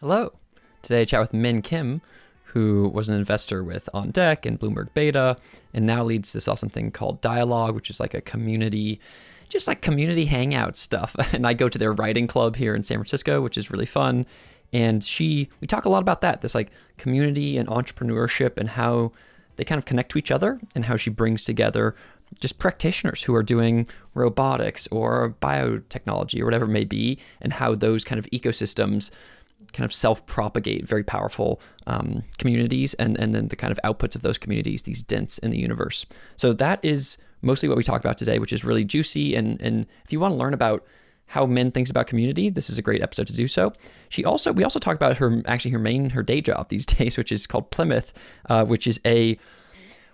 Hello. Today I chat with Minn Kim, who was an investor with On Deck and Bloomberg Beta, and now leads this awesome thing called Dialogue, which is like a community, just like community hangout stuff. And I go to their writing club here in San Francisco, which is really fun. And she, we talk a lot about that, this like community and entrepreneurship and how they kind of connect to each other and how she brings together just practitioners who are doing robotics or biotechnology or whatever it may be, and how those kind of ecosystems kind of self-propagate very powerful um, communities and, and then the kind of outputs of those communities these dents in the universe. So that is mostly what we talk about today which is really juicy and, and if you want to learn about how Minn thinks about community this is a great episode to do so. She also we also talk about her actually her main her day job these days which is called plymouth uh, which is a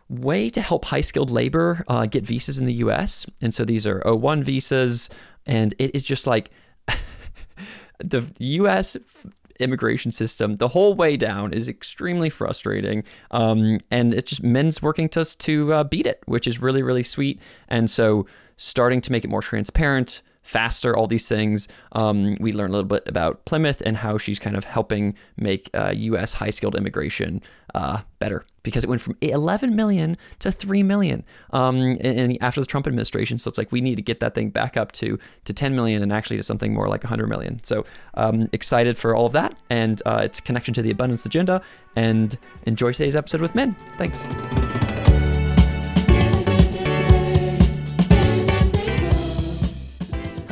way to help high skilled labor uh, get visas in the us and so these are o1 visas and it is just like the us immigration system the whole way down is extremely frustrating. Um, and it's just Minn's working to to uh, beat it, which is really really sweet. And so starting to make it more transparent, faster, all these things. Um, we learn a little bit about Plymouth and how she's kind of helping make uh, U.S. high skilled immigration uh, better because it went from 11 million to 3 million um, and after the Trump administration. So it's like we need to get that thing back up to to 10 million and actually to something more like 100 million. So um, excited for all of that and uh, its connection to the abundance agenda. And enjoy today's episode with Minn. Thanks.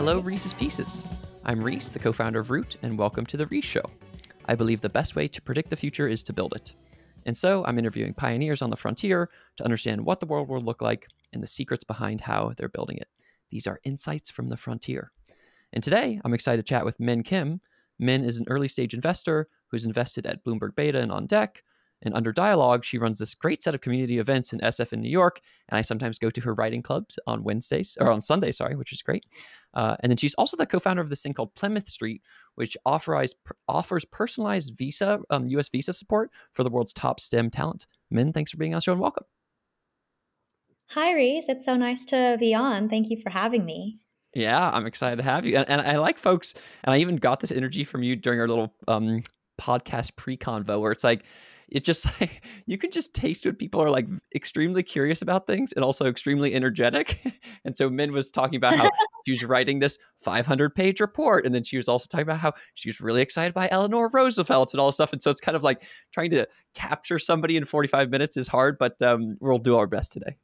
Hello, Reese's Pieces. I'm Rhys, the co founder of Roote, and welcome to The Rhys Show. I believe the best way to predict the future is to build it. And so I'm interviewing pioneers on the frontier to understand what the world will look like and the secrets behind how they're building it. These are insights from the frontier. And today I'm excited to chat with Minn Kim. Minn is an early stage investor who's invested at Bloomberg Beta and on deck, and under Dialogue, she runs this great set of community events in SF in New York. And I sometimes go to her writing clubs on Wednesdays or on Sunday, sorry, which is great. Uh, and then she's also the co-founder of this thing called Plymouth Street, which offers offers personalized visa, um, U.S. visa support for the world's top STEM talent. Minn, thanks for being on the show and welcome. Hi, Rhys. It's so nice to be on. Thank you for having me. Yeah, I'm excited to have you. And, and I like folks, and I even got this energy from you during our little um, podcast pre-convo where it's like it just like you can just taste when people are like extremely curious about things and also extremely energetic. and so Minn was talking about how she was writing this 500 page report, and then she was also talking about how she was really excited by Eleanor Roosevelt and all this stuff. And so it's kind of like trying to capture somebody in 45 minutes is hard, but um, we'll do our best today.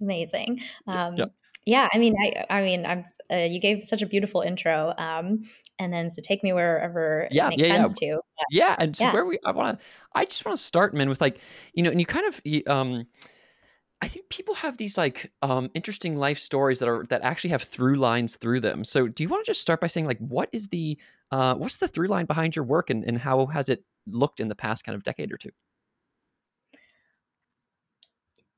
Amazing. Um, yep yeah i mean i i mean i'm uh, you gave such a beautiful intro um and then so take me wherever yeah, it makes yeah, sense yeah. to but, yeah and so yeah. where we i want to i just want to start Minn with like you know and you kind of um I think people have these like um, interesting life stories that are that actually have through lines through them. So, do you want to just start by saying like what is the uh, what's the through line behind your work and, and how has it looked in the past kind of decade or two?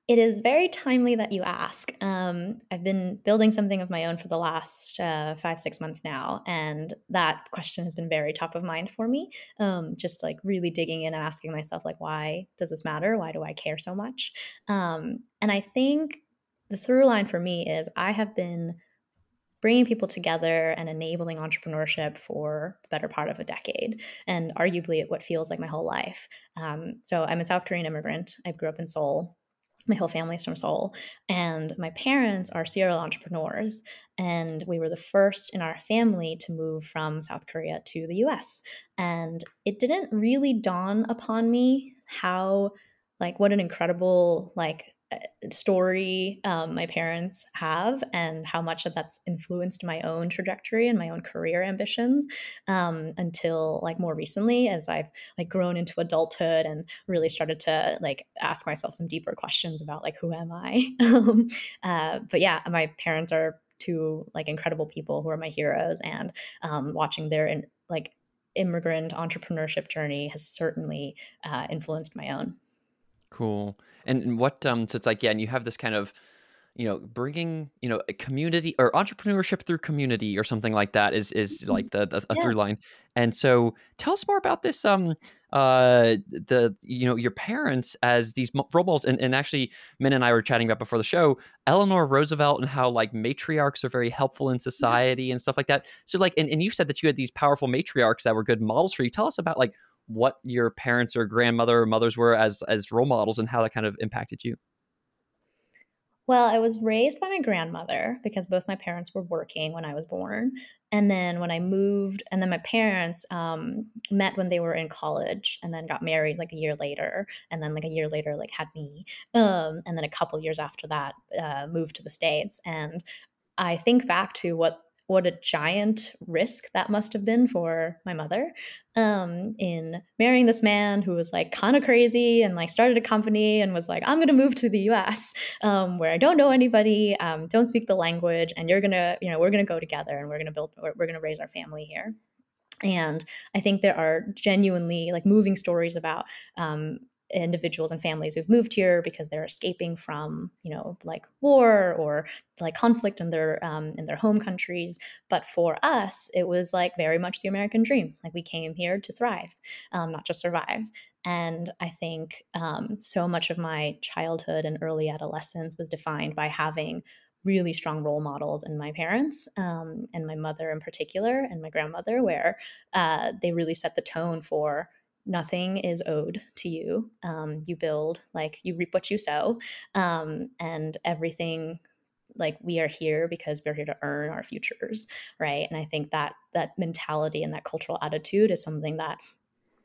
It is very timely that you ask. Um, I've been building something of my own for the last uh, five, six months now, and that question has been very top of mind for me. Um, just like really digging in and asking myself, like, why does this matter? Why do I care so much? Um, and I think the through line for me is I have been bringing people together and enabling entrepreneurship for the better part of a decade and arguably what feels like my whole life. Um, so I'm a South Korean immigrant. I grew up in Seoul my whole family's from Seoul, and my parents are serial entrepreneurs. And we were the first in our family to move from South Korea to the US. And it didn't really dawn upon me how, like, what an incredible, like, story um, my parents have and how much that that's influenced my own trajectory and my own career ambitions um, until like more recently as i've like grown into adulthood and really started to like ask myself some deeper questions about like who am i? Um, uh, but yeah my parents are two like incredible people who are my heroes and um, watching their in, like immigrant entrepreneurship journey has certainly uh, influenced my own Cool. And, and what um so it's like yeah, and you have this kind of you know bringing you know a community or entrepreneurship through community or something like that is is mm-hmm. like the, the a yeah. through line. And so tell us more about this um uh, the you know your parents as these role models, and, and actually, Minn and I were chatting about before the show, Eleanor Roosevelt and how like matriarchs are very helpful in society and stuff like that. So like, and, and you said that you had these powerful matriarchs that were good models for you. Tell us about like what your parents or grandmother or mothers were as as role models and how that kind of impacted you. Well, I was raised by my grandmother because both my parents were working when I was born. And then when I moved, and then my parents um, met when they were in college and then got married like a year later. And then like a year later, like had me. Um, and then a couple years after that, uh, moved to the States. And I think back to what what a giant risk that must have been for my mother um, in marrying this man who was like kind of crazy and like started a company and was like, I'm going to move to the US um, where I don't know anybody, um, don't speak the language, and you're going to, you know, we're going to go together and we're going to build, we're, we're going to raise our family here. And I think there are genuinely like moving stories about um, individuals and families who've moved here because they're escaping from you know like war or like conflict in their um, in their home countries. But for us it was like very much the american dream. Like we came here to thrive um, not just survive. And i think um, so much of my childhood and early adolescence was defined by having really strong role models in my parents um, and my mother in particular and my grandmother where uh, they really set the tone for nothing is owed to you. Um, you build, like you reap what you sow, um, and everything. Like we are here because we're here to earn our futures, right? And I think that that mentality and that cultural attitude is something that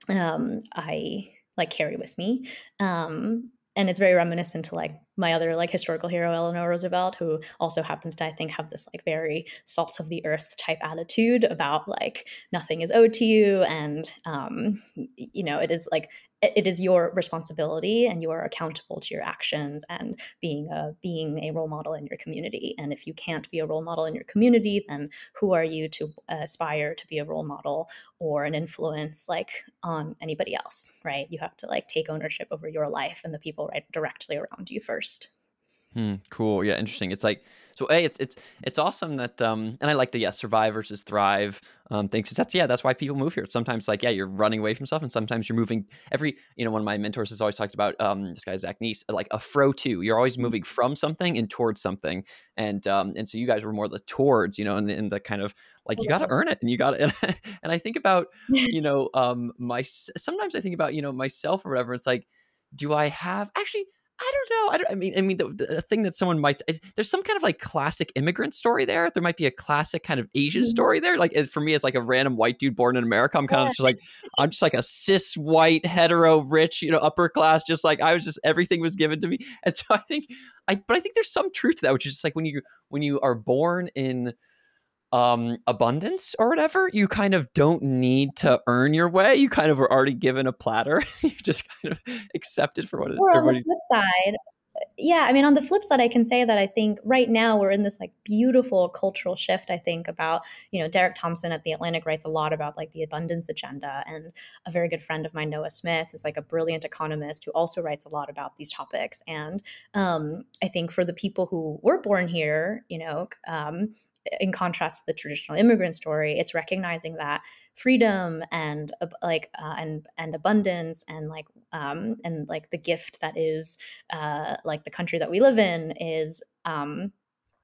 um, I like carry with me. Um, and it's very reminiscent to like my other like historical hero eleanor roosevelt who also happens to i think have this like very salt of the earth type attitude about like nothing is owed to you and um you know it is like it is your responsibility and you are accountable to your actions and being a being a role model in your community. And if you can't be a role model in your community then who are you to aspire to be a role model or an influence like on anybody else right? You have to like take ownership over your life and the people right directly around you first Hmm, cool. Yeah, interesting. It's like so. A, it's it's it's awesome that um, and I like the yes, survive versus thrive um things. That's yeah, that's why people move here. sometimes like yeah, you're running away from stuff, and sometimes you're moving. Every you know, one of my mentors has always talked about um this guy Zach Neese like a fro two. You're always mm-hmm. moving from something and towards something, and um and so you guys were more the towards, you know, and in, in the kind of like you got to earn it, and you got to. And, and I think about you know um my sometimes I think about you know myself or whatever. It's like, do I have actually? I don't know. I don't. I mean, I mean, the, the thing that someone might there's some kind of like classic immigrant story there. There might be a classic kind of Asian mm-hmm. story there. Like for me, as like a random white dude born in America, I'm kind of just like I'm just like a cis white hetero rich, you know, upper class. Just like I was just everything was given to me, and so I think I. But I think there's some truth to that, which is just like when you when you are born in um, abundance or whatever, you kind of don't need to earn your way. You kind of are already given a platter. you just kind of accept it for what it is. Or on the flip side, yeah, I mean, on the flip side, I can say that I think right now we're in this like beautiful cultural shift. I think about, you know, Derek Thompson at The Atlantic writes a lot about like the abundance agenda. And a very good friend of mine, Noah Smith, is like a brilliant economist who also writes a lot about these topics. And um, I think for the people who were born here, you know, um, in contrast to the traditional immigrant story it's recognizing that freedom and uh, like uh, and and abundance and like um and like the gift that is uh like the country that we live in is um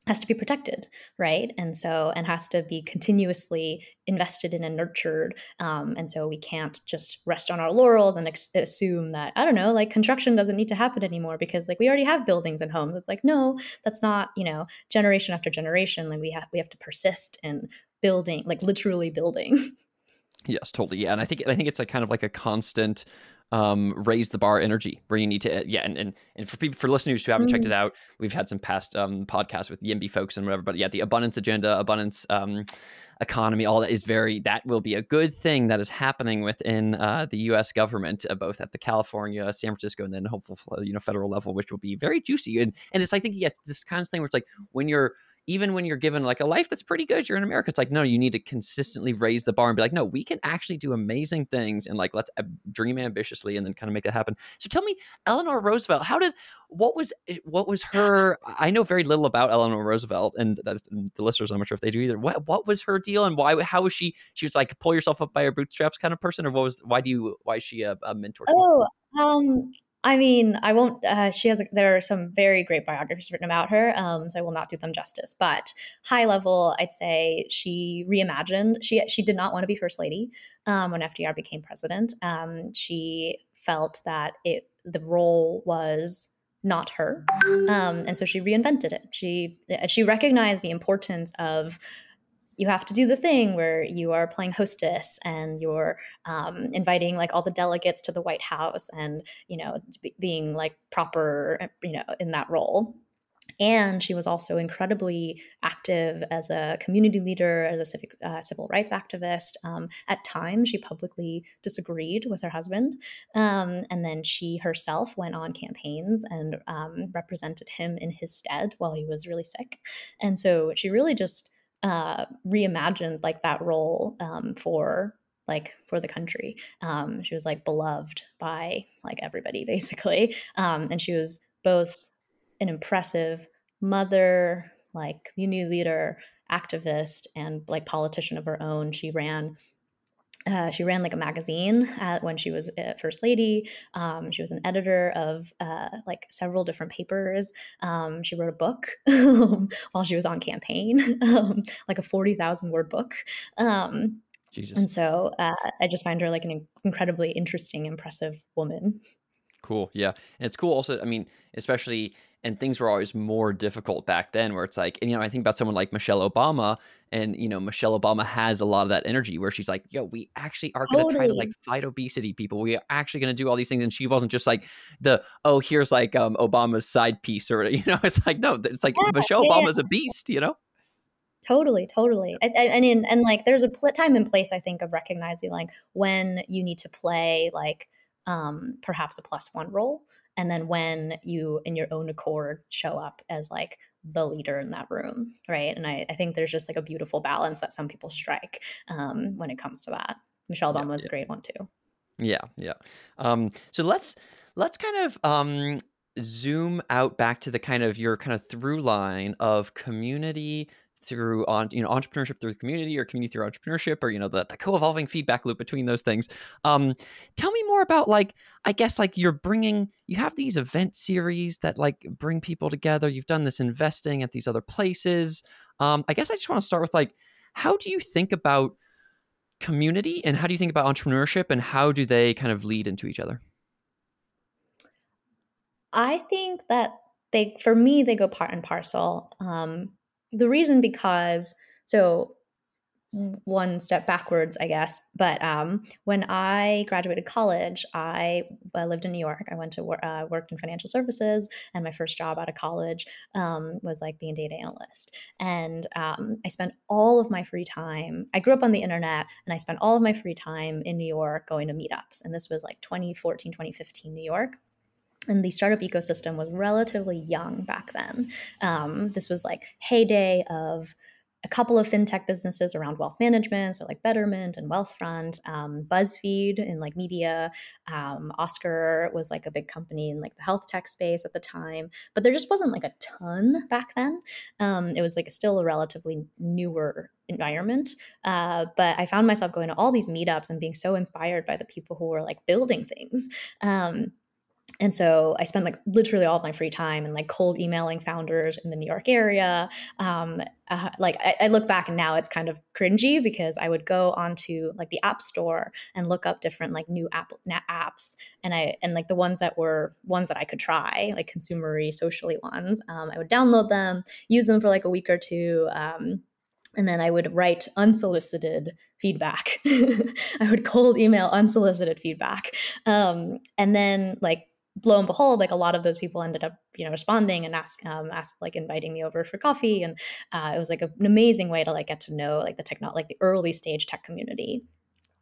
has to be protected right? And so and has to be continuously invested in and nurtured. Um, and so we can't just rest on our laurels and ex- assume that i don't know like construction doesn't need to happen anymore because like we already have buildings and homes. It's like no that's not you know generation after generation like we have we have to persist in building like literally building. Yes totally yeah and i think i think it's a kind of like a constant um, raise the bar energy where you need to yeah and and, and for people for listeners who haven't mm-hmm. checked it mm. out we've had some past um, podcasts with YIMBY folks and whatever but yeah the abundance agenda abundance um, economy all that is very that will be a good thing that is happening within uh, the U.S. government uh, both at the California San Francisco and then hopefully you know federal level which will be very juicy and and it's I think yes this kind of thing where it's like when you're even when you're given like a life that's pretty good, you're in America. It's like, no, you need to consistently raise the bar and be like, no, we can actually do amazing things and like let's dream ambitiously and then kind of make that happen. So tell me, Eleanor Roosevelt, how did what was eh, what was her? I know very little about Eleanor Roosevelt, and the listeners, I'm not sure if they do either. What what was her deal, and why? How was she? She was like pull yourself up by your bootstraps kind of person, or what was? Why do you? Why is she a, a mentor? Oh, um, I mean, I won't. Uh, she has. A, there are some very great biographies written about her, um, so I will not do them justice. But high level, I'd say she reimagined. She she did not want to be first lady um, when FDR became president. Um, she felt that it the role was not her, um, and so she reinvented it. She she recognized the importance of you have to do the thing where you are playing hostess and you're um, inviting like all the delegates to the White House and you know being like proper you know in that role. And she was also incredibly active as a community leader, as a civic, uh, civil rights activist. Um, at times, she publicly disagreed with her husband. Um, and then she herself went on campaigns and um, represented him in his stead while he was really sick. And so she really just uh, reimagined like that role um, for like for the country. Um, she was like beloved by like everybody basically, um, and she was both an impressive mother, like community leader, activist, and like politician of her own. She ran uh, she ran like a magazine at, when she was first lady. Um, she was an editor of uh, like several different papers. Um, she wrote a book while she was on campaign, um, like a forty thousand word book. Um. And so uh, I just find her like an incredibly interesting, impressive woman. Cool. Yeah. And it's cool also, I mean, especially and things were always more difficult back then where it's like and you know i think about someone like michelle obama and you know michelle obama has a lot of that energy where she's like yo we actually are going to try to like fight obesity people. We are actually going to do all these things and she wasn't just like the oh here's like um obama's side piece or you know it's like no it's like yeah, michelle yeah, obama's a beast you know? Totally totally. I, I, and in and like there's a pl- time and place i think of recognizing like when you need to play like um, perhaps a plus one role and then when you in your own accord show up as like the leader in that room right? And i, I think there's just like a beautiful balance that some people strike um, when it comes to that. Michelle obama yeah, was yeah. a great one too. Yeah yeah. Um, so let's let's kind of um, zoom out back to the kind of your kind of through line of community through on you know entrepreneurship through community or community through entrepreneurship or you know the, the co-evolving feedback loop between those things. Um tell me more about like i guess like you're bringing you have these event series that like bring people together. You've done this investing at these other places. Um i guess i just want to start with like how do you think about community and how do you think about entrepreneurship and how do they kind of lead into each other? I think that they for me they go part and parcel. Um the reason because so one step backwards, I guess. But um, when I graduated college, I uh, lived in New York. I went to work, uh, worked in financial services, and my first job out of college um, was like being a data analyst. And um, I spent all of my free time. I grew up on the internet, and I spent all of my free time in New York going to meetups. And this was like 2014, 2015 New York and the startup ecosystem was relatively young back then. Um, this was like heyday of a couple of fintech businesses around wealth management, so like Betterment and Wealthfront, um, BuzzFeed in like media, um, Oscar was like a big company in like the health tech space at the time, but there just wasn't like a ton back then. Um, it was like still a relatively newer environment, uh, but I found myself going to all these meetups and being so inspired by the people who were like building things. Um, and so I spent like literally all of my free time and like cold emailing founders in the New York area. Um, uh, like I, I, look back and now it's kind of cringy because I would go onto like the app store and look up different like new app apps and I and like the ones that were ones that I could try like consumery socially ones. Um, I would download them, use them for like a week or two. Um, and then I would write unsolicited feedback. I would cold email unsolicited feedback. Um, and then like lo and behold, like a lot of those people ended up, you know, responding and ask, um, ask like inviting me over for coffee, and uh, it was like an amazing way to like get to know like the techno, like the early stage tech community.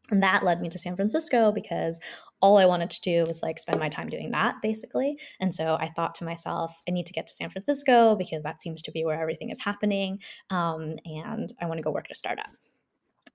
and that led me to San Francisco because all I wanted to do was like spend my time doing that basically. And so I thought to myself, I need to get to San Francisco because that seems to be where everything is happening. Um, and I want to go work at a startup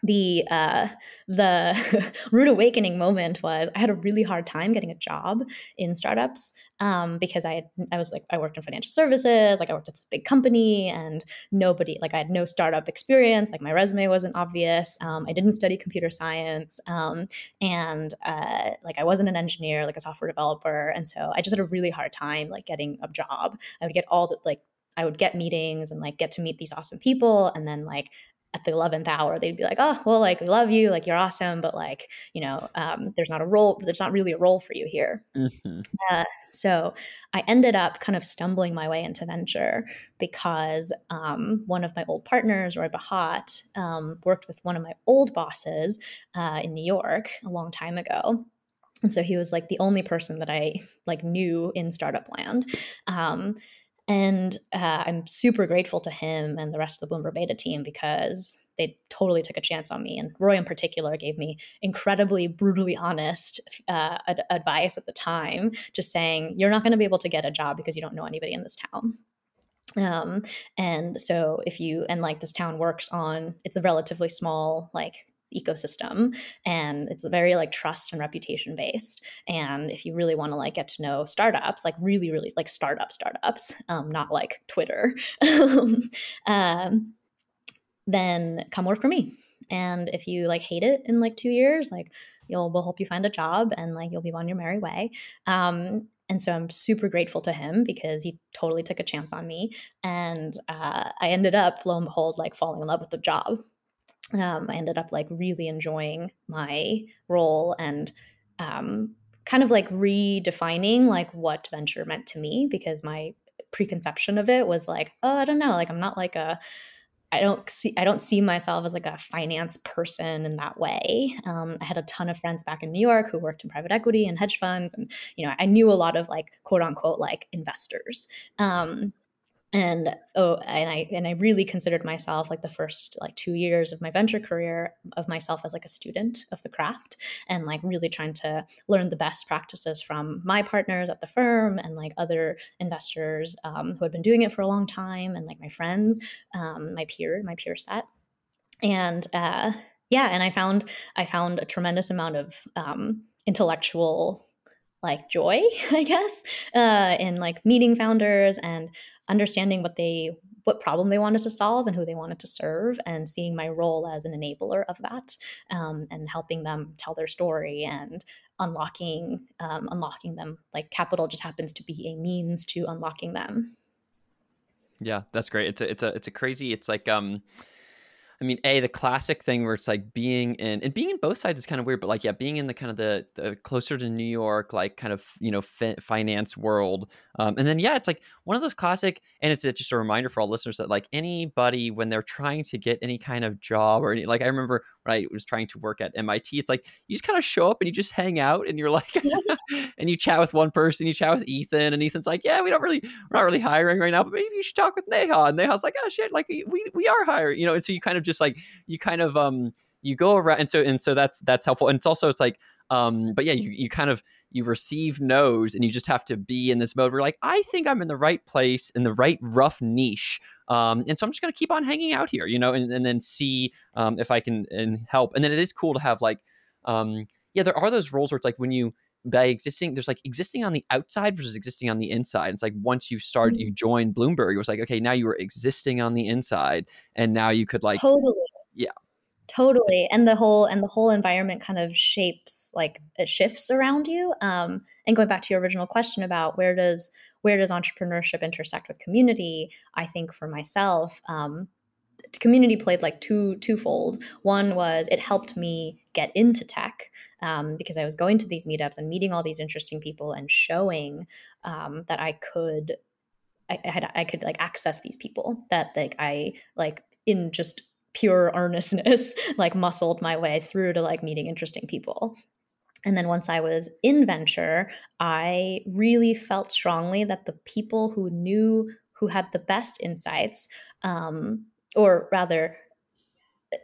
the uh, the rude awakening moment was I had a really hard time getting a job in startups um, because I had, I was like I worked in financial services like I worked at this big company and nobody like I had no startup experience like my resume wasn't obvious um, I didn't study computer science um, and uh, like I wasn't an engineer like a software developer and so I just had a really hard time like getting a job. I would get all the like I would get meetings and like get to meet these awesome people and then like at the 11th hour they'd be like oh well like we love you like you're awesome but like you know um, there's not a role there's not really a role for you here. Mm-hmm. uh, so i ended up kind of stumbling my way into venture because um, one of my old partners roy bahat um, worked with one of my old bosses uh, in new york a long time ago. And so he was like the only person that i like knew in startup land. Um, and uh, I'm super grateful to him and the rest of the Bloomberg Beta team because they totally took a chance on me. And Roy, in particular, gave me incredibly brutally honest uh, ad- advice at the time, just saying, You're not going to be able to get a job because you don't know anybody in this town. Um, and so if you, and like this town works on, it's a relatively small, like ecosystem and it's very like trust and reputation based. And if you really want to like get to know startups like really really like startup startups um, not like twitter um, then come work for me. And if you like hate it in like two years like you'll we'll help you find a job and like you'll be on your merry way. Um, and so I'm super grateful to him because he totally took a chance on me. And uh, I ended up, lo and behold, like falling in love with the job um, I ended up like really enjoying my role and um, kind of like redefining like what venture meant to me because my preconception of it was like, oh, I don't know, like I'm not like a I don't see I don't see myself as like a finance person in that way. Um, I had a ton of friends back in New York who worked in private equity and hedge funds, and you know I knew a lot of like quote unquote like investors. Um, and oh and i and i really considered myself like the first like two years of my venture career of myself as like a student of the craft and like really trying to learn the best practices from my partners at the firm and like other investors um, who had been doing it for a long time and like my friends um, my peer my peer set. And uh, yeah and i found i found a tremendous amount of um, intellectual like joy i guess uh, in like meeting founders and understanding what they what problem they wanted to solve and who they wanted to serve and seeing my role as an enabler of that um, and helping them tell their story and unlocking um, unlocking them. Like capital just happens to be a means to unlocking them. Yeah that's great. It's a it's a it's a crazy it's like um I mean, a the classic thing where it's like being in and being in both sides is kind of weird, but like yeah, being in the kind of the, the closer to New York, like kind of you know fi- finance world, um, and then yeah, it's like one of those classic, and it's, it's just a reminder for all listeners that like anybody when they're trying to get any kind of job or any like I remember when I was trying to work at MIT, it's like you just kind of show up and you just hang out and you're like, and you chat with one person, you chat with Ethan, and Ethan's like, yeah, we don't really we're not really hiring right now, but maybe you should talk with Neha, and Neha's like, oh shit, like we we are hiring, you know, and so you kind of just just like you kind of um you go around and so and so that's that's helpful. And it's also it's like um but yeah you, you kind of you receive no's and you just have to be in this mode where like i think i'm in the right place in the right rough niche um and so i'm just going to keep on hanging out here you know and, and then see um if i can and help. And then it is cool to have like um yeah there are those roles where it's like when you by existing there's like existing on the outside versus existing on the inside. It's like once you start you mm. join bloomberg it was like okay now you were existing on the inside and now you could like totally. Yeah. Totally and the whole and the whole environment kind of shapes like it shifts around you um and going back to your original question about where does where does entrepreneurship intersect with community i think for myself um community played like two twofold. One was it helped me get into tech um, because I was going to these meetups and meeting all these interesting people and showing um, that I could I, I, had I could like access these people that like I like in just pure earnestness like muscled my way through to like meeting interesting people. And then once I was in venture, I really felt strongly that the people who knew who had the best insights um, or rather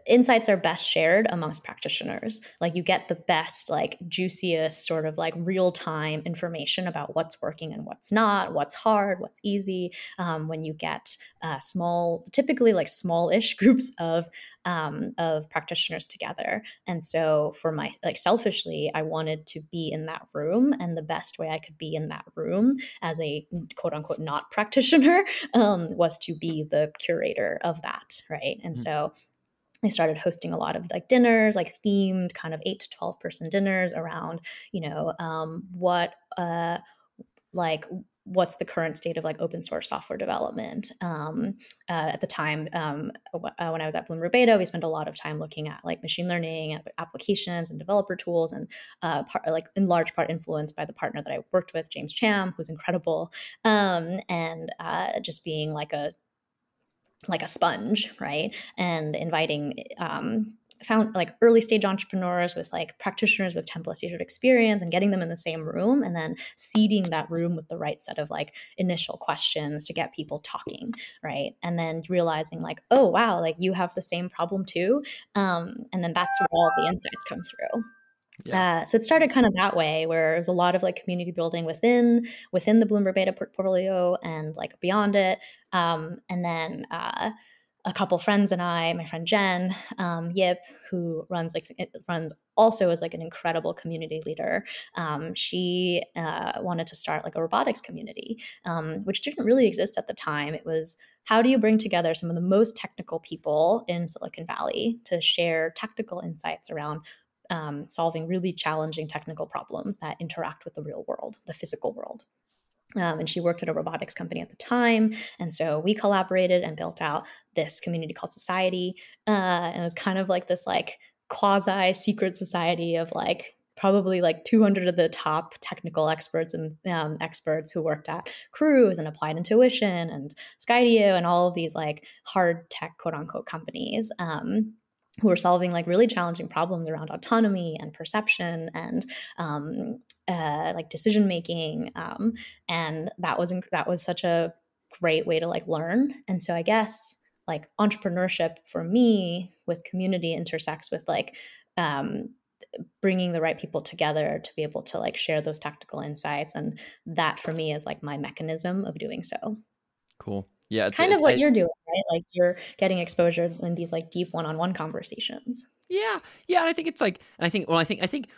insights are best shared amongst practitioners. Like you get the best like juiciest sort of like real time information about what's working and what's not what's hard what's easy um, when you get uh, small typically like small-ish groups of um, of practitioners together. And so for my like selfishly i wanted to be in that room and the best way i could be in that room as a quote unquote not practitioner um, was to be the curator of that right? And mm-hmm. so I started hosting a lot of like dinners, like themed kind of eight to 12 person dinners around, you know, um, what, uh, like, what's the current state of like open source software development? Um, uh, at the time um, uh, when i was at bloomberg beta we spent a lot of time looking at like machine learning applications and developer tools and uh, part, like in large part influenced by the partner that i worked with james cham who's incredible. Um, and uh, just being like a like a sponge, right? And inviting um, found like early stage entrepreneurs with like practitioners with 10 plus years of experience and getting them in the same room and then seeding that room with the right set of like initial questions to get people talking right and then realizing like oh wow like you have the same problem too um, and then that's where all the insights come through yeah. Uh, so it started kind of that way, where it was a lot of like community building within within the Bloomberg Beta portfolio and like beyond it. Um, and then uh, a couple friends and I, my friend Jen um, Yip, who runs like runs also as like an incredible community leader. Um, she uh, wanted to start like a robotics community, um, which didn't really exist at the time. It was how do you bring together some of the most technical people in Silicon Valley to share tactical insights around um, solving really challenging technical problems that interact with the real world, the physical world. Um, and she worked at a robotics company at the time. And so we collaborated and built out this community called Society. Uh, and it was kind of like this like quasi secret society of like probably like 200 of the top technical experts and um, experts who worked at Cruise and Applied Intuition and Skydio and all of these like hard tech quote unquote companies. Um, who are solving like really challenging problems around autonomy and perception and um, uh, like decision making um, and that was inc- that was such a great way to like learn. And so i guess like entrepreneurship for me with community intersects with like um, bringing the right people together to be able to like share those tactical insights. And that for me is like my mechanism of doing so. Cool yeah, it's kind of what I, you're doing, right? Like you're getting exposure in these like deep one-on-one conversations. Yeah, yeah, and I think it's like, and I think, well, I think, I think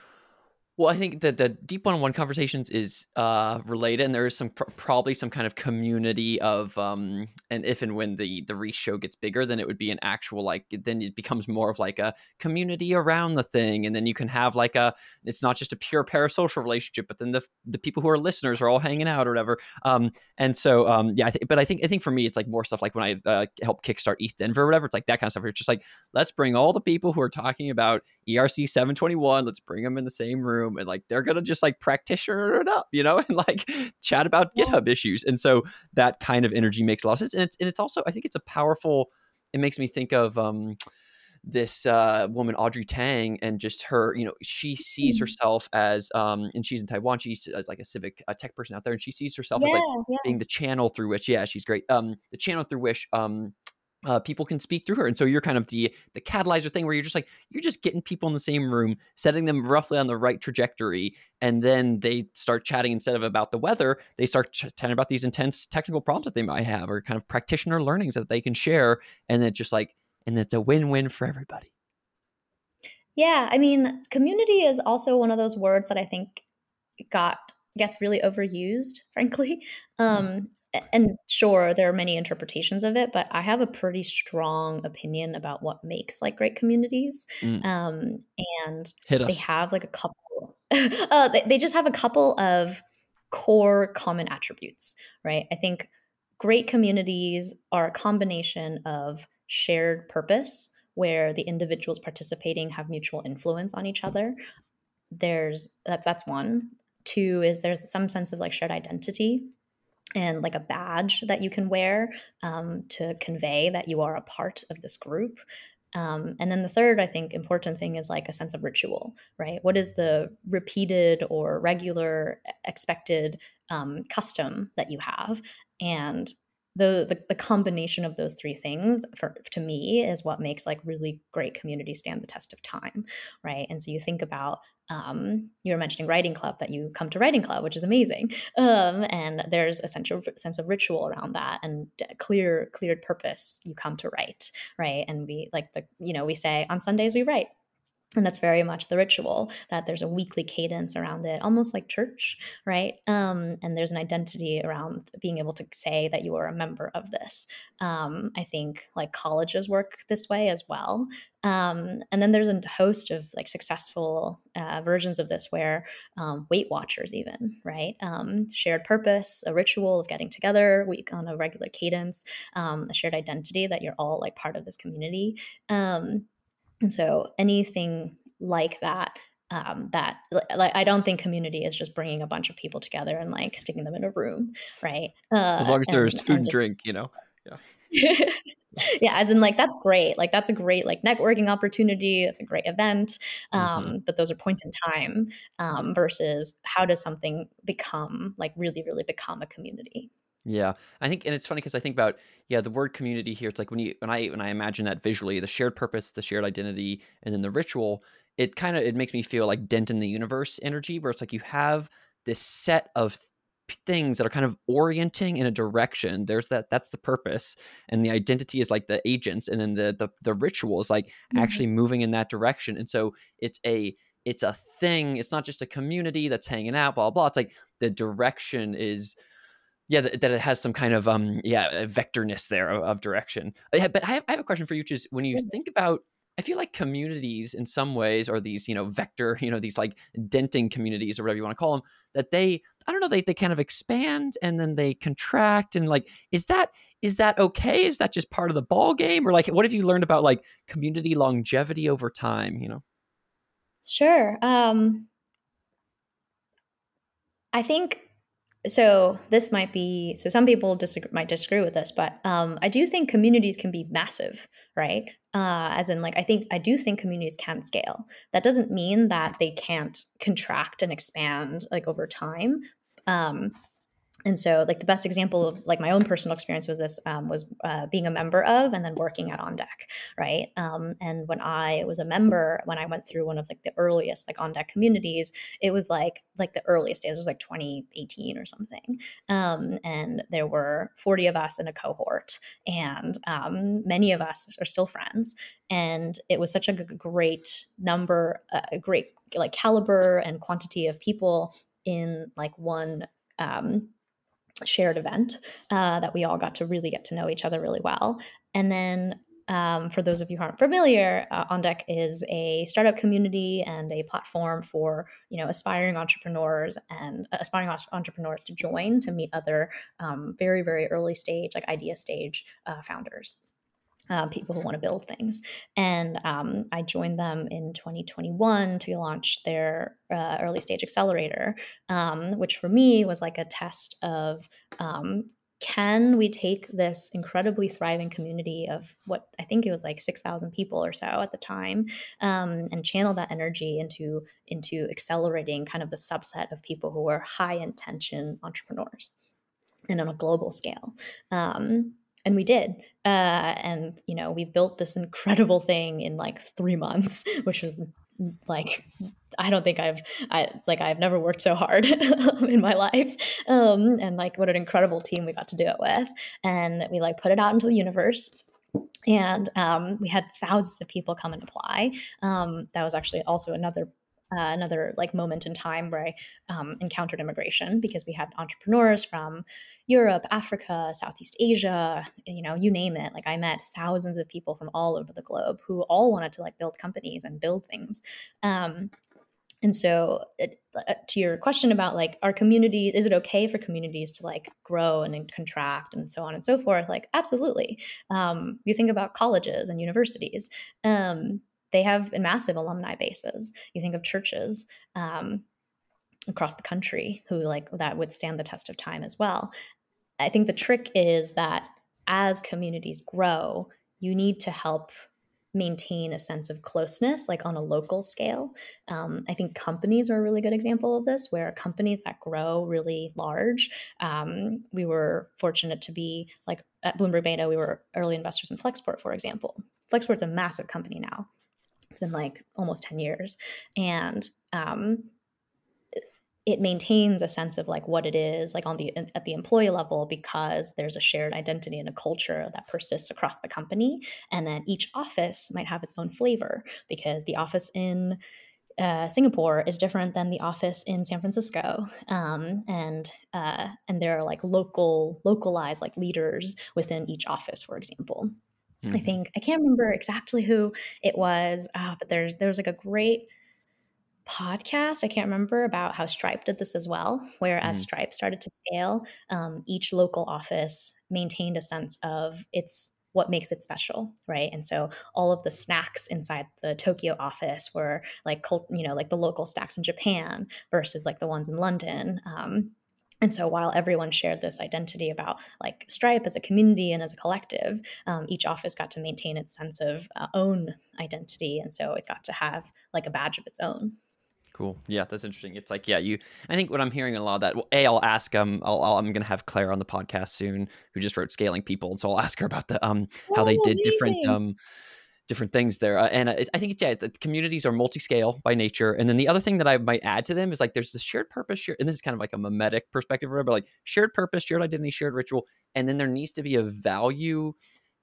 well, I think that the deep one-on-one conversations is uh, related, and there is some pr- probably some kind of community of, um, and if and when the the Rhys show gets bigger, then it would be an actual like, then it becomes more of like a community around the thing, and then you can have like a, it's not just a pure parasocial relationship, but then the the people who are listeners are all hanging out or whatever. Um, and so um, yeah, I think, but I think I think for me, it's like more stuff like when I uh, help kickstart ETH Denver or whatever. It's like that kind of stuff. It's just like let's bring all the people who are talking about ERC seven twenty one, let's bring them in the same room room and like they're gonna just like practitioner it up, you know, and like chat about yeah. GitHub issues. And so that kind of energy makes a lot of sense. And it's and it's also I think it's a powerful. It makes me think of um, this uh, woman Audrey Tang and just her. You know, she sees mm-hmm. herself as um, and she's in Taiwan. She's as like a civic a tech person out there, and she sees herself yeah, as like yeah. being the channel through which yeah, she's great. Um, the channel through which um uh, people can speak through her. And so you're kind of the the catalyzer thing where you're just like you're just getting people in the same room, setting them roughly on the right trajectory, and then they start chatting instead of about the weather, they start chatting about these intense technical problems that they might have or kind of practitioner learnings that they can share, and it's just like and it's a win-win for everybody. Yeah, I mean, community is also one of those words that I think got gets really overused, frankly. Mm. And sure there are many interpretations of it but i have a pretty strong opinion about what makes like great communities mm. um, and they have like a couple uh, they, they just have a couple of core common attributes right? I think great communities are a combination of shared purpose where the individuals participating have mutual influence on each other. There's that, that's one. Two is there's some sense of like shared identity and like a badge that you can wear um, to convey that you are a part of this group. Um, and then the third, I think, important thing is like a sense of ritual, right? What is the repeated or regular expected um, custom that you have? And the, the, the combination of those three things for to me is what makes like really great community stand the test of time right and so you think about um, you were mentioning writing club that you come to writing club which is amazing. Um, and there's a sense of, sense of ritual around that and clear cleared purpose you come to write right? And we like the you know we say on sundays we write and that's very much the ritual that there's a weekly cadence around it almost like church right? Um, and there's an identity around being able to say that you are a member of this. Um, i think like colleges work this way as well. Um, and then there's a host of like successful uh, versions of this where um, weight watchers even right? Um, shared purpose a ritual of getting together week on a regular cadence um, a shared identity that you're all like part of this community. And so anything like that, um, that like I don't think community is just bringing a bunch of people together and like sticking them in a room, right? Uh, as long as there's food and, just, drink, you know. Yeah. yeah, as in like that's great. Like that's a great like networking opportunity. That's a great event. Um, mm-hmm. But those are point in time um, versus how does something become like really, really become a community. Yeah, I think, and it's funny because I think about yeah the word community here. It's like when you when I when I imagine that visually, the shared purpose, the shared identity, and then the ritual. It kind of it makes me feel like dent in the universe energy, where it's like you have this set of things that are kind of orienting in a direction. There's that that's the purpose, and the identity is like the agents, and then the the the ritual is like mm-hmm. actually moving in that direction. And so it's a it's a thing. It's not just a community that's hanging out, blah blah. It's like the direction is yeah that, that, it has some kind of um yeah vectorness there of, of direction. Uh, but I have, I have, a question for you which is when you think about i feel like communities in some ways are these you know vector you know these like denting communities or whatever you want to call them that they i don't know they, they kind of expand and then they contract and like is that is that okay? Is that just part of the ball game or like what have you learned about like community longevity over time you know? Sure um i think so this might be so some people disagree, might disagree with this but um, i do think communities can be massive right? Uh, as in like i think i do think communities can scale. That doesn't mean that they can't contract and expand like over time. Um, and so like the best example of like my own personal experience was this um, was uh, being a member of and then working at on deck right? Um, and when i was a member when i went through one of like the earliest like on deck communities it was like like the earliest days. It was like 2018 or something. Um, and there were 40 of us in a cohort and um, many of us are still friends. And it was such a great number a great like caliber and quantity of people in like one um, shared event uh, that we all got to really get to know each other really well. And then um, for those of you who aren't familiar, uh, On Deck is a startup community and a platform for you know aspiring entrepreneurs and uh, aspiring entrepreneurs to join to meet other um, very very early stage like idea stage uh, founders uh, people who want to build things. And um, I joined them in 2021 to launch their uh, early stage accelerator, um, which for me was like a test of um, can we take this incredibly thriving community of what I think it was like 6,000 people or so at the time um, and channel that energy into, into accelerating kind of the subset of people who are high intention entrepreneurs and on a global scale. Um, and we did uh, and you know we built this incredible thing in like three months which was like i don't think i've i like i've never worked so hard in my life um, and like what an incredible team we got to do it with. And we like put it out into the universe and um, we had thousands of people come and apply um, that was actually also another uh, another like moment in time where I um, encountered immigration because we had entrepreneurs from Europe, Africa, Southeast Asia, you know, you name it. Like I met thousands of people from all over the globe who all wanted to like build companies and build things. Um, and so it, uh, to your question about like our community is it okay for communities to like grow and, and contract and so on and so forth like absolutely um, you think about colleges and universities um, they have massive alumni bases. You think of churches um, across the country who like that withstand the test of time as well. I think the trick is that as communities grow, you need to help maintain a sense of closeness, like on a local scale. Um, I think companies are a really good example of this, where companies that grow really large, um, we were fortunate to be like at Bloomberg Beta, we were early investors in Flexport, for example. Flexport's a massive company now. It's been like almost 10 years. And um, it maintains a sense of like what it is like on the at the employee level because there's a shared identity and a culture that persists across the company and then each office might have its own flavor because the office in uh, Singapore is different than the office in San Francisco, um, and uh, and there are like local localized like leaders within each office, for example. Mm-hmm. I think I can't remember exactly who it was, uh, but there's there's like a great podcast, I can't remember, about how Stripe did this as well, where as mm. Stripe started to scale, um, each local office maintained a sense of its what makes it special right and so all of the snacks inside the tokyo office were like you know like the local snacks in japan versus like the ones in london um, and so while everyone shared this identity about like stripe as a community and as a collective um, each office got to maintain its sense of uh, own identity and so it got to have like a badge of its own Cool. Yeah, that's interesting. It's like, yeah, you. I think what I'm hearing a lot of that. Well, a, I'll ask um, I'll, i am gonna have Claire on the podcast soon, who just wrote Scaling People, and so I'll ask her about the um how oh, they did amazing. different um different things there. Uh, and I think it's yeah, the communities are multi-scale by nature. And then the other thing that I might add to them is like there's the shared purpose, shared, and this is kind of like a mimetic perspective, but like shared purpose, shared identity, shared ritual, and then there needs to be a value.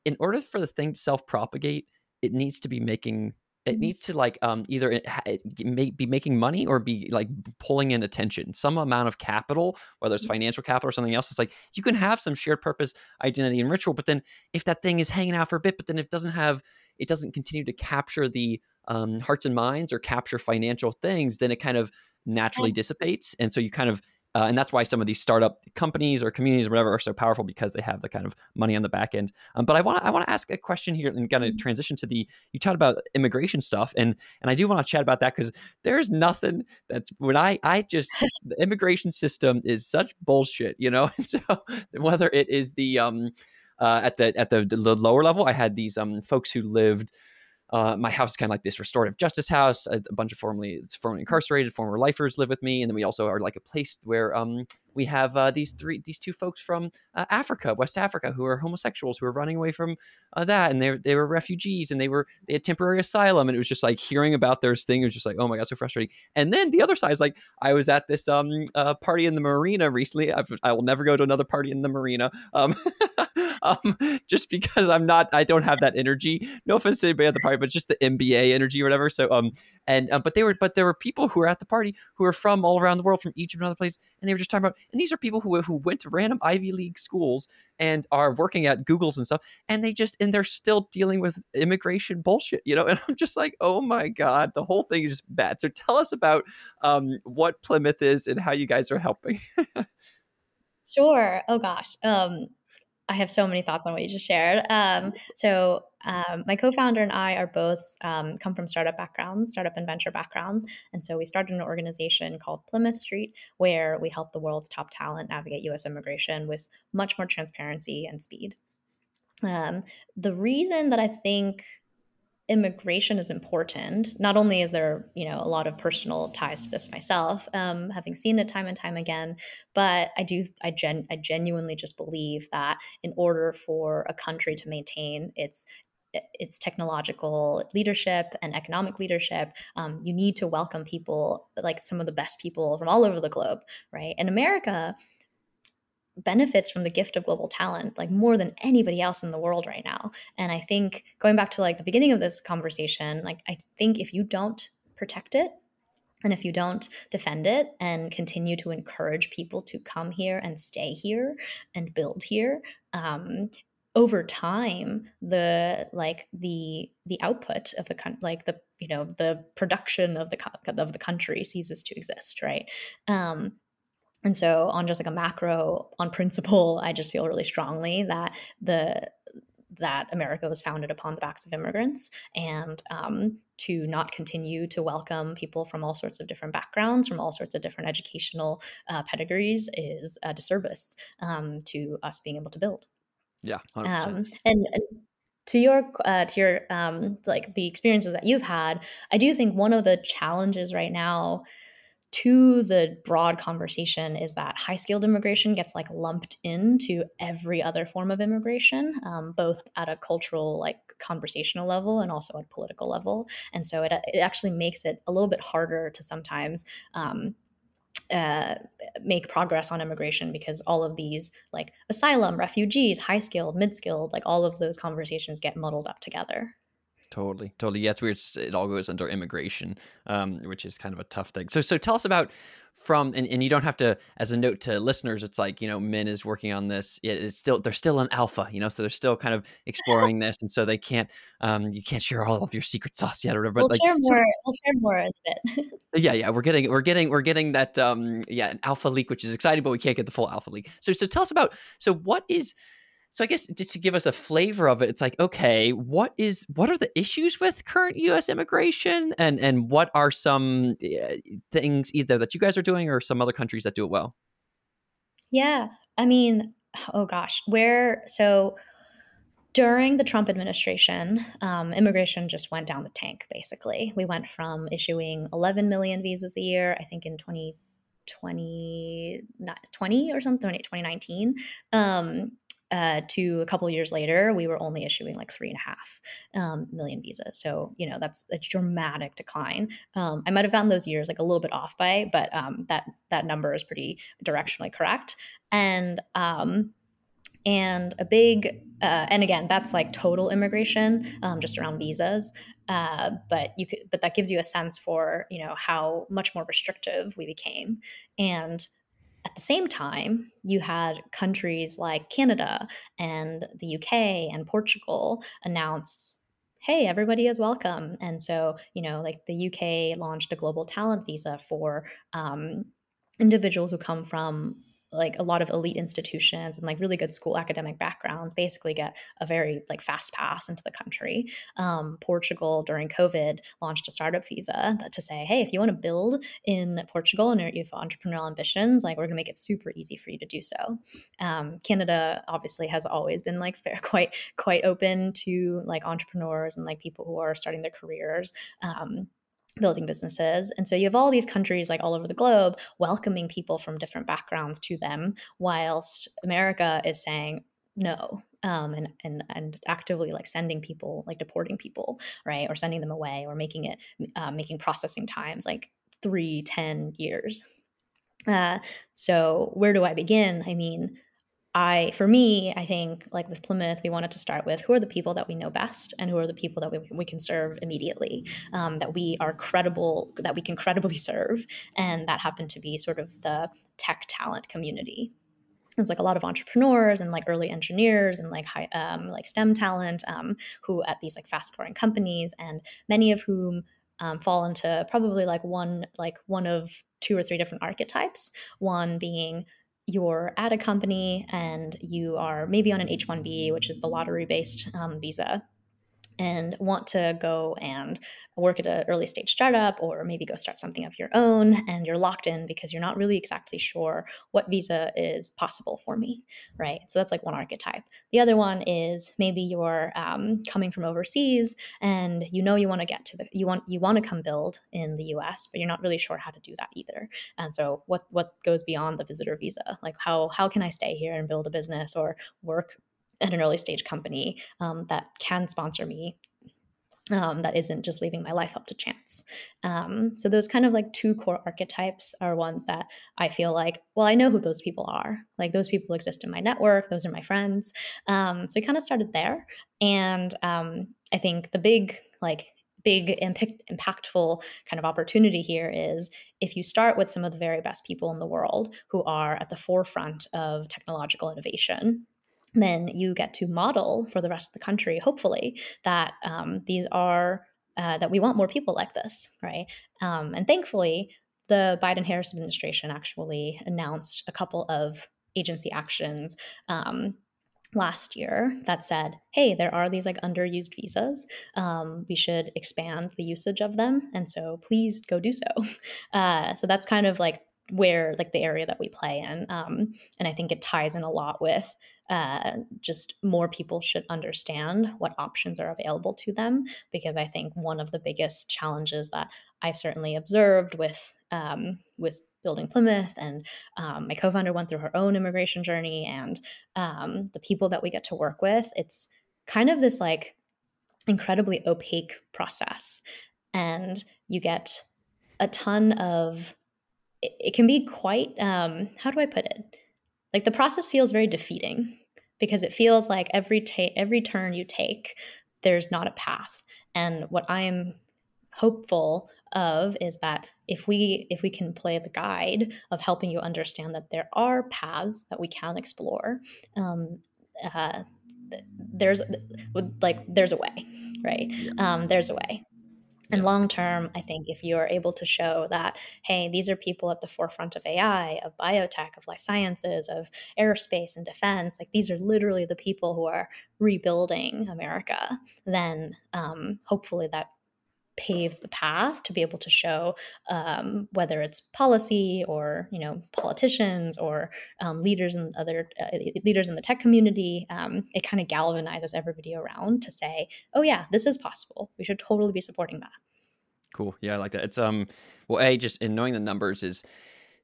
In order for the thing to self-propagate, it needs to be making it mm-hmm. needs to like um, either it, it be making money or be like pulling in attention some amount of capital whether it's mm-hmm. financial capital or something else it's like you can have some shared purpose identity and ritual but then if that thing is hanging out for a bit but then it doesn't have it doesn't continue to capture the um, hearts and minds or capture financial things then it kind of naturally dissipates and so you kind of uh, and that's why some of these startup companies or communities or whatever are so powerful because they have the kind of money on the back end. Um, but I want to I want to ask a question here and kind of mm-hmm. transition to the you talked about immigration stuff and and I do want to chat about that because there's nothing that's when I I just the immigration system is such bullshit, you know. And so whether it is the um uh, at the at the, the lower level, I had these um folks who lived uh, my house is kind of like this restorative justice house. A, a, bunch of formerly formerly incarcerated former lifers live with me, and then we also are like a place where um, we have uh, these three these two folks from uh, Africa, West Africa, who are homosexuals who are running away from uh, that, and they they were refugees and they were they had temporary asylum, and it was just like hearing about their thing. Was just like oh my god, so frustrating. And then the other side is like I was at this um uh, party in the marina recently. I've, I will never go to another party in the marina. Um, um, just because I'm not, I don't have that energy. No offense to anybody at the party, but just the MBA energy or whatever. So, um, and uh, but they were, but there were people who were at the party who were from all around the world, from Egypt and other places, and they were just talking about. And these are people who who went to random Ivy League schools and are working at Google's and stuff, and they just and they're still dealing with immigration bullshit, you know. And I'm just like, oh my god, the whole thing is just bad. So tell us about um, what Plymouth is and how you guys are helping. Sure. Oh gosh. Um, I have so many thoughts on what you just shared. Um, so, um, my co-founder and I are both um, come from startup backgrounds, startup and venture backgrounds, and so we started an organization called Plymouth Street, where we help the world's top talent navigate U.S. immigration with much more transparency and speed. Um, the reason that I think immigration is important. Not only is there, you know, a lot of personal ties to this myself, um, having seen it time and time again, but I do, I gen, I genuinely just believe that in order for a country to maintain its its technological leadership and economic leadership, um, you need to welcome people like some of the best people from all over the globe, right? In America, benefits from the gift of global talent like more than anybody else in the world right now. And i think going back to like the beginning of this conversation like i think if you don't protect it and if you don't defend it and continue to encourage people to come here and stay here and build here um, over time the like the the output of the like the you know the production of the of the country ceases to exist right? Um, and so, on just like a macro, on principle, I just feel really strongly that the that America was founded upon the backs of immigrants, and um, to not continue to welcome people from all sorts of different backgrounds, from all sorts of different educational uh, pedigrees, is a disservice um, to us being able to build. Yeah, um, and, and to your uh, to your um, like the experiences that you've had, I do think one of the challenges right now to the broad conversation is that high skilled immigration gets like lumped into every other form of immigration, um, both at a cultural, like conversational level and also at political level. And so it, it actually makes it a little bit harder to sometimes um, uh, make progress on immigration because all of these like asylum, refugees, high skilled, mid skilled, like all of those conversations get muddled up together. Totally, totally. Yeah, it's weird. It all goes under immigration, um, which is kind of a tough thing. So, so tell us about from, and, and you don't have to, as a note to listeners, it's like you know, Minn is working on this. It's still they're still in alpha, you know, so they're still kind of exploring this, and so they can't, um, you can't share all of your secret sauce yet or whatever. We'll but like, share more. So, we'll share more in a bit. yeah, yeah, we're getting, we're getting, we're getting that, um, yeah, an alpha leak, which is exciting, but we can't get the full alpha leak. So, so tell us about, so what is so I guess just to give us a flavor of it, it's like, okay, what is what are the issues with current U.S. immigration, and and what are some uh, things either that you guys are doing or some other countries that do it well? Yeah, I mean, oh gosh, where so during the Trump administration, um, immigration just went down the tank. Basically, we went from issuing 11 million visas a year, I think in 2020 20 or something, 2019. Um, uh, to a couple years later, we were only issuing like three and a half um, million visas. So you know that's a dramatic decline. Um, I might have gotten those years like a little bit off by, but um, that that number is pretty directionally correct. And um, and a big uh, and again that's like total immigration um, just around visas uh, but you could but that gives you a sense for you know how much more restrictive we became and at the same time, you had countries like Canada and the UK and Portugal announce hey, everybody is welcome. And so, you know, like the UK launched a global talent visa for um, individuals who come from like a lot of elite institutions and like really good school academic backgrounds basically get a very like fast pass into the country. Um, Portugal during COVID launched a startup visa that to say, hey, if you want to build in Portugal and you have entrepreneurial ambitions, like we're going to make it super easy for you to do so. Um, Canada obviously has always been like fair, quite quite open to like entrepreneurs and like people who are starting their careers. Um, building businesses. And so you have all these countries like all over the globe welcoming people from different backgrounds to them, whilst America is saying no. Um, and and and actively like sending people like deporting people right or sending them away or making it uh, making processing times like three ten years uh, so where do i begin i mean I, for me, I think like with Plymouth, we wanted to start with who are the people that we know best and who are the people that we, we can serve immediately, um, that we are credible, that we can credibly serve. And that happened to be sort of the tech talent community. It's like a lot of entrepreneurs and like early engineers and like high, um, like STEM talent um, who at these like fast growing companies, and many of whom um, fall into probably like one like one of two or three different archetypes. One being you're at a company and you are maybe on an H 1B, which is the lottery based um, visa, and want to go and work at an early stage startup or maybe go start something of your own and you're locked in because you're not really exactly sure what visa is possible for me right? So that's like one archetype. The other one is maybe you're um, coming from overseas and you know you want to get to the you want you want to come build in the us but you're not really sure how to do that either. And so what what goes beyond the visitor visa? Like how how can i stay here and build a business or work at an early stage company um, that can sponsor me um, that isn't just leaving my life up to chance. Um, so those kind of like two core archetypes are ones that I feel like, well, I know who those people are. Like those people exist in my network. Those are my friends. Um, so we kind of started there, and um, I think the big like big impact, impactful kind of opportunity here is if you start with some of the very best people in the world who are at the forefront of technological innovation then you get to model for the rest of the country, hopefully, that um, these are uh, that we want more people like this, right? Um, and thankfully, the Biden Harris administration actually announced a couple of agency actions um, last year that said, hey, there are these like underused visas. Um, we should expand the usage of them. And so please go do so. Uh, so that's kind of like where like the area that we play in um, and i think it ties in a lot with uh, just more people should understand what options are available to them because i think one of the biggest challenges that i've certainly observed with um, with building plymouth and um, my co-founder went through her own immigration journey and um, the people that we get to work with it's kind of this like incredibly opaque process. And you get a ton of it, it can be quite um, how do i put it? Like the process feels very defeating because it feels like every ta- every turn you take there's not a path. And what i am hopeful of is that if we if we can play the guide of helping you understand that there are paths that we can explore um, uh, there's like there's a way right? Um, there's a way and long term, I think if you are able to show that, hey, these are people at the forefront of AI, of biotech, of life sciences, of aerospace and defense, like these are literally the people who are rebuilding America, then um, hopefully that paves the path to be able to show um, whether it's policy or you know politicians or um, leaders and other uh, leaders in the tech community um, it kind of galvanizes everybody around to say oh yeah this is possible. We should totally be supporting that. Cool. Yeah i like that. It's um well a just in knowing the numbers is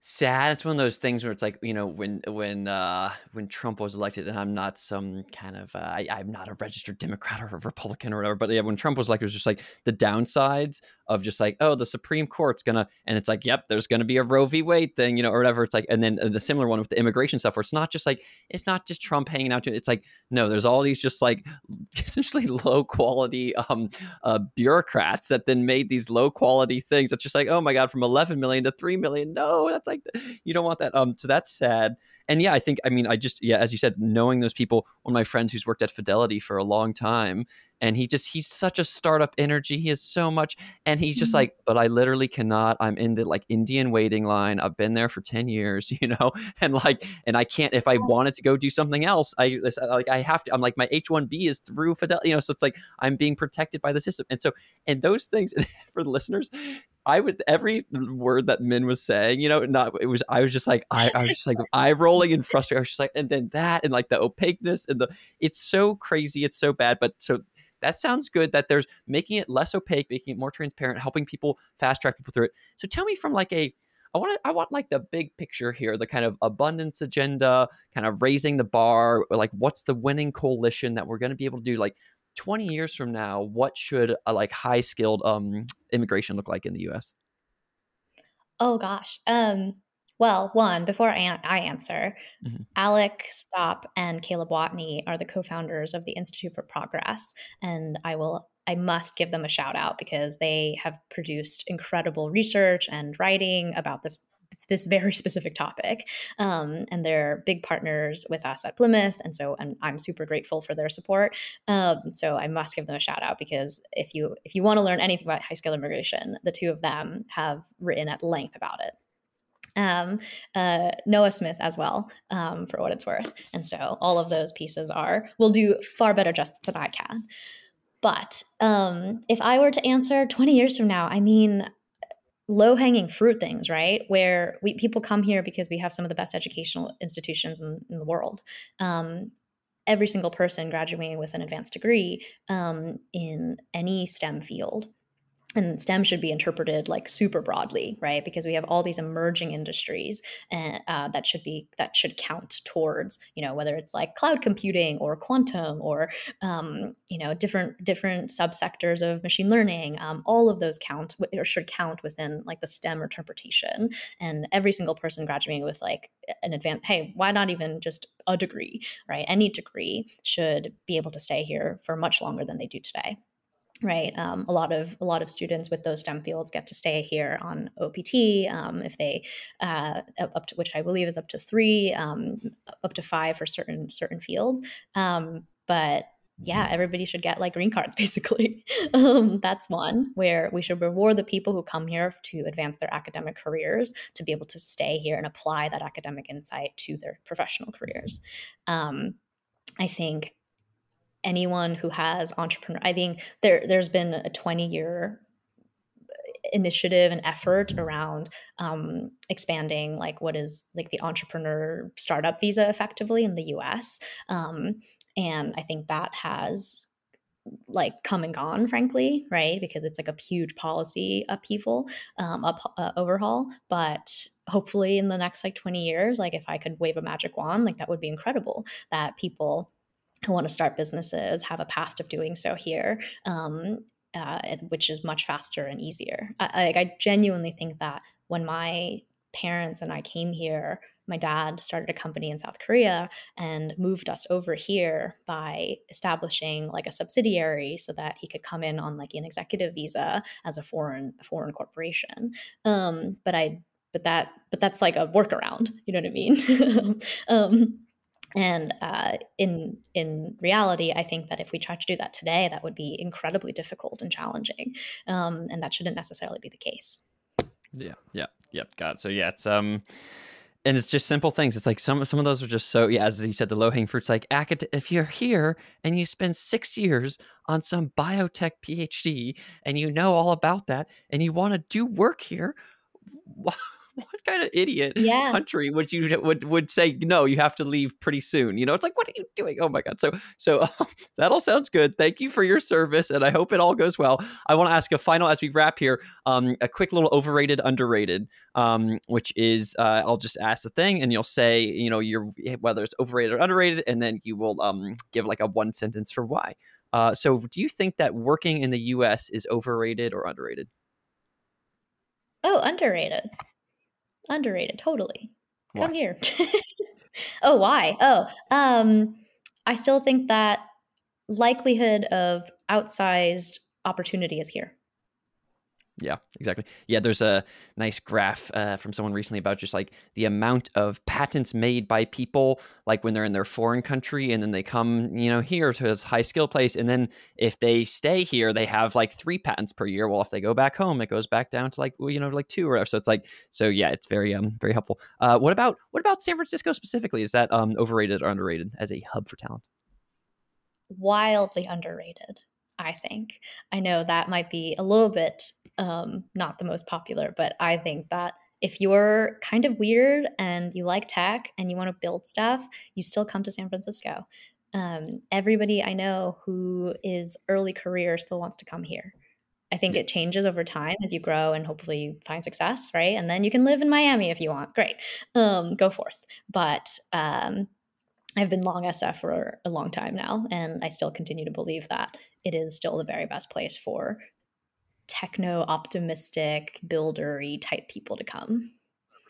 sad. It's one of those things where it's like you know when when uh, when Trump was elected, and I'm not some kind of uh, I, I'm not a registered Democrat or a Republican or whatever, but yeah, when Trump was like, it was just like the downsides of just like oh the Supreme Court's gonna, and it's like yep, there's gonna be a Roe v. Wade thing, you know, or whatever. It's like, and then the similar one with the immigration stuff, where it's not just like it's not just Trump hanging out to it's like no, there's all these just like essentially low quality um uh, bureaucrats that then made these low quality things. That's just like oh my god, from 11 million to 3 million, no, that's like you don't want that. Um, so that's sad. And yeah, I think I mean I just yeah, as you said, knowing those people. One of my friends who's worked at Fidelity for a long time, and he just he's such a startup energy he has so much and he's just mm-hmm. like but i literally cannot i'm in the like indian waiting line i've been there for 10 years you know and like and i can't if i wanted to go do something else i like i have to i'm like my h1b is through fidelity you know so it's like i'm being protected by the system and so and those things for the listeners I would every word that Minn was saying, you know, not it was I was just like I, I was just like eye rolling and frustrated. I was just like, and then that and like the opaqueness and the it's so crazy, it's so bad. But so that sounds good that there's making it less opaque, making it more transparent, helping people fast track people through it. So tell me from like a I want to, I want like the big picture here, the kind of abundance agenda, kind of raising the bar, like what's the winning coalition that we're going to be able to do like 20 years from now, what should a like high skilled um immigration look like in the US? Oh gosh. Um well, one, before I, I answer, mm-hmm. Alec Stapp and Caleb Watney are the co founders of the Institute for Progress. And I will I must give them a shout out because they have produced incredible research and writing about this this very specific topic um, and they're big partners with us at plymouth and so and i'm super grateful for their support um, so i must give them a shout out because if you if you want to learn anything about high skill immigration the two of them have written at length about it um, uh, Noah Smith as well, um, for what it's worth. And so all of those pieces are will do far better justice than I can. But um, if I were to answer 20 years from now, I mean, low hanging fruit things, right? Where we people come here because we have some of the best educational institutions in, in the world. Um, every single person graduating with an advanced degree um, in any STEM field and STEM should be interpreted like super broadly, right? Because we have all these emerging industries and uh, that should be that should count towards, you know, whether it's like cloud computing or quantum or um, you know different different subsectors of machine learning. Um, all of those count or should count within like the STEM interpretation. And every single person graduating with like an advanced, hey, why not even just a degree, right? Any degree should be able to stay here for much longer than they do today right? Um, a lot of a lot of students with those stem fields get to stay here on opt um, if they uh, up to which i believe is up to three um, up to five for certain certain fields. Um, but yeah everybody should get like green cards basically. Um, that's one where we should reward the people who come here to advance their academic careers to be able to stay here and apply that academic insight to their professional careers. Um, i think anyone who has entrepreneur i think there there's been a 20 year initiative and effort around um, expanding like what is like the entrepreneur startup visa effectively in the us um, and i think that has like come and gone frankly right? Because it's like a huge policy upheaval um, up, uh, overhaul. But hopefully in the next like 20 years like if i could wave a magic wand like that would be incredible that people who want to start businesses have a path of doing so here um, uh, which is much faster and easier I, like i genuinely think that when my parents and i came here my dad started a company in South Korea and moved us over here by establishing like a subsidiary so that he could come in on like an executive visa as a foreign foreign corporation. Um, but I but that but that's like a workaround. You know what I mean? um, and uh, in in reality, I think that if we tried to do that today, that would be incredibly difficult and challenging, um, and that shouldn't necessarily be the case. Yeah, yeah, yep. Got it. So yeah, it's um and it's just simple things. It's like some some of those are just so yeah, as you said, the low hanging fruits. Like if you're here and you spend six years on some biotech PhD and you know all about that and you want to do work here, what kind of idiot yeah. country would you would would say no you have to leave pretty soon you know? It's like what are you doing? Oh my god. So so uh, that all sounds good. Thank you for your service and i hope it all goes well. I want to ask a final as we wrap here um, a quick little overrated underrated um, which is uh, i'll just ask the thing and you'll say you know you're whether it's overrated or underrated and then you will um, give like a one sentence for why. Uh, so do you think that working in the us is overrated or underrated? Oh underrated Underrated, totally. Why? Come here. oh, why? Oh, um, I still think that likelihood of outsized opportunity is here. Yeah, exactly. Yeah, there's a nice graph uh, from someone recently about just like the amount of patents made by people, like when they're in their foreign country and then they come, you know, here to this high skill place. And then if they stay here, they have like three patents per year. Well, if they go back home, it goes back down to like, well, you know, like two or whatever. So it's like, so yeah, it's very, um, very helpful. Uh, what about, what about San Francisco specifically? Is that um, overrated or underrated as a hub for talent? Wildly underrated. I think. I know that might be a little bit um, not the most popular, but I think that if you're kind of weird and you like tech and you want to build stuff, you still come to San Francisco. Um, everybody I know who is early career still wants to come here. I think it changes over time as you grow and hopefully you find success, right? And then you can live in Miami if you want. Great. Um, go forth. But um, I've been long SF for a long time now, and I still continue to believe that it is still the very best place for techno optimistic buildery type people to come.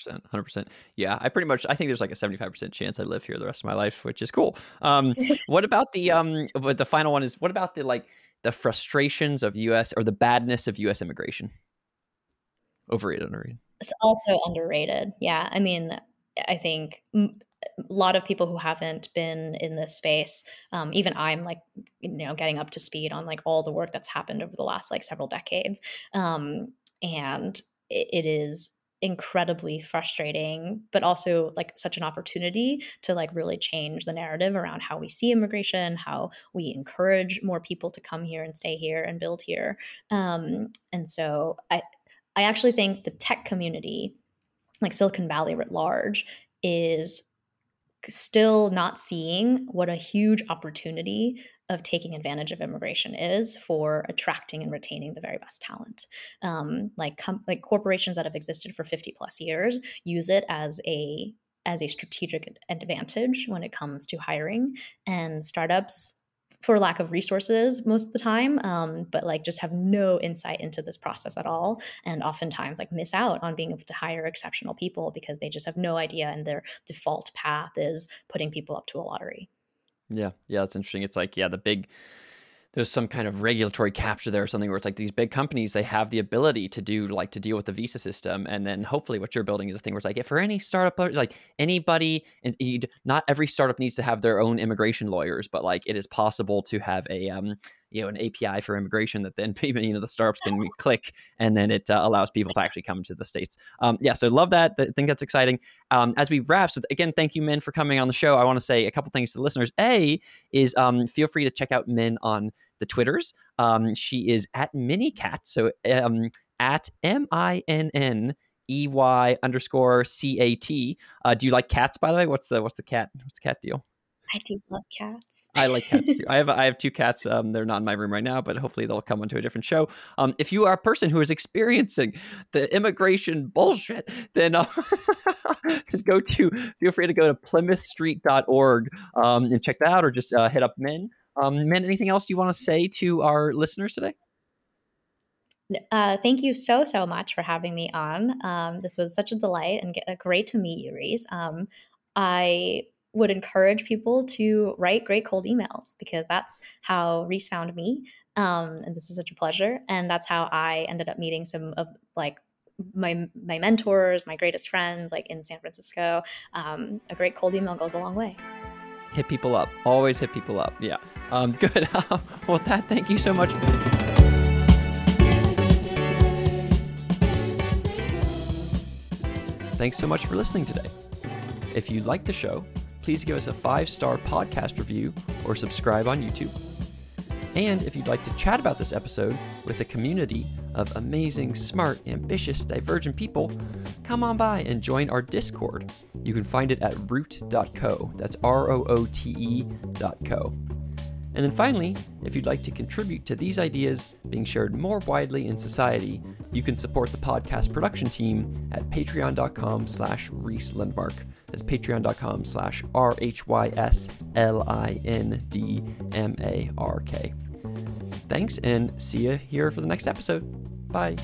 100%, 100%. Yeah, I pretty much I think there's like a 75% chance I live here the rest of my life, which is cool. Um what about the um but the final one is what about the like the frustrations of US or the badness of US immigration? Overrated, underrated. It's also underrated. Yeah. I mean, I think a lot of people who haven't been in this space um, even i'm like you know getting up to speed on like all the work that's happened over the last like several decades um, and it, is incredibly frustrating but also like such an opportunity to like really change the narrative around how we see immigration how we encourage more people to come here and stay here and build here um, and so i i actually think the tech community like silicon valley writ large is still not seeing what a huge opportunity of taking advantage of immigration is for attracting and retaining the very best talent. Um, like com- like corporations that have existed for 50 plus years use it as a as a strategic advantage when it comes to hiring and startups for lack of resources most of the time um, but like just have no insight into this process at all and oftentimes like miss out on being able to hire exceptional people because they just have no idea and their default path is putting people up to a lottery. Yeah. Yeah that's interesting. It's like yeah the big there's some kind of regulatory capture there or something where it's like these big companies they have the ability to do like to deal with the visa system. And then hopefully what you're building is a thing where it's like if for any startup like anybody and not every startup needs to have their own immigration lawyers but like it is possible to have a um you know an API for immigration that then people you know the startups can click and then it uh, allows people to actually come to the states. Um, yeah, so love that. I think that's exciting. Um, as we wrap, so again, thank you, Minn, for coming on the show. I want to say a couple things to the listeners. A is um, feel free to check out Minn on the Twitters. Um, she is at Minicat, so um, at M I N N E Y underscore C A T. Uh, do you like cats, by the way? What's the what's the cat what's the cat deal? I do love cats. I like cats too. I have I have two cats. Um, they're not in my room right now, but hopefully they'll come onto a different show. Um, if you are a person who is experiencing the immigration bullshit, then uh, go to feel free to go to plymouthstreet.org um, and check that out, or just uh, hit up Minn. Um, Minn, anything else you want to say to our listeners today? Uh, thank you so so much for having me on. Um, this was such a delight and get, uh, great to meet you, Rhys. Um, I would encourage people to write great cold emails because that's how Rhys found me. Um, and this is such a pleasure. And that's how I ended up meeting some of like my my mentors, my greatest friends, like in San Francisco. Um, a great cold email goes a long way. Hit people up. Always hit people up. Yeah. Um, good. well, that. Thank you so much. Thanks so much for listening today. If you like the show please give us a five star podcast review or subscribe on YouTube. And if you'd like to chat about this episode with a community of amazing, smart, ambitious, divergent people, come on by and join our Discord. You can find it at roote.co. That's R O O T E.co. And then finally, if you'd like to contribute to these ideas being shared more widely in society, you can support the podcast production team at patreon.com slash Rhys Lindmark. That's patreon.com slash R-H-Y-S-L-I-N-D-M-A-R-K. Thanks, and see you here for the next episode. Bye.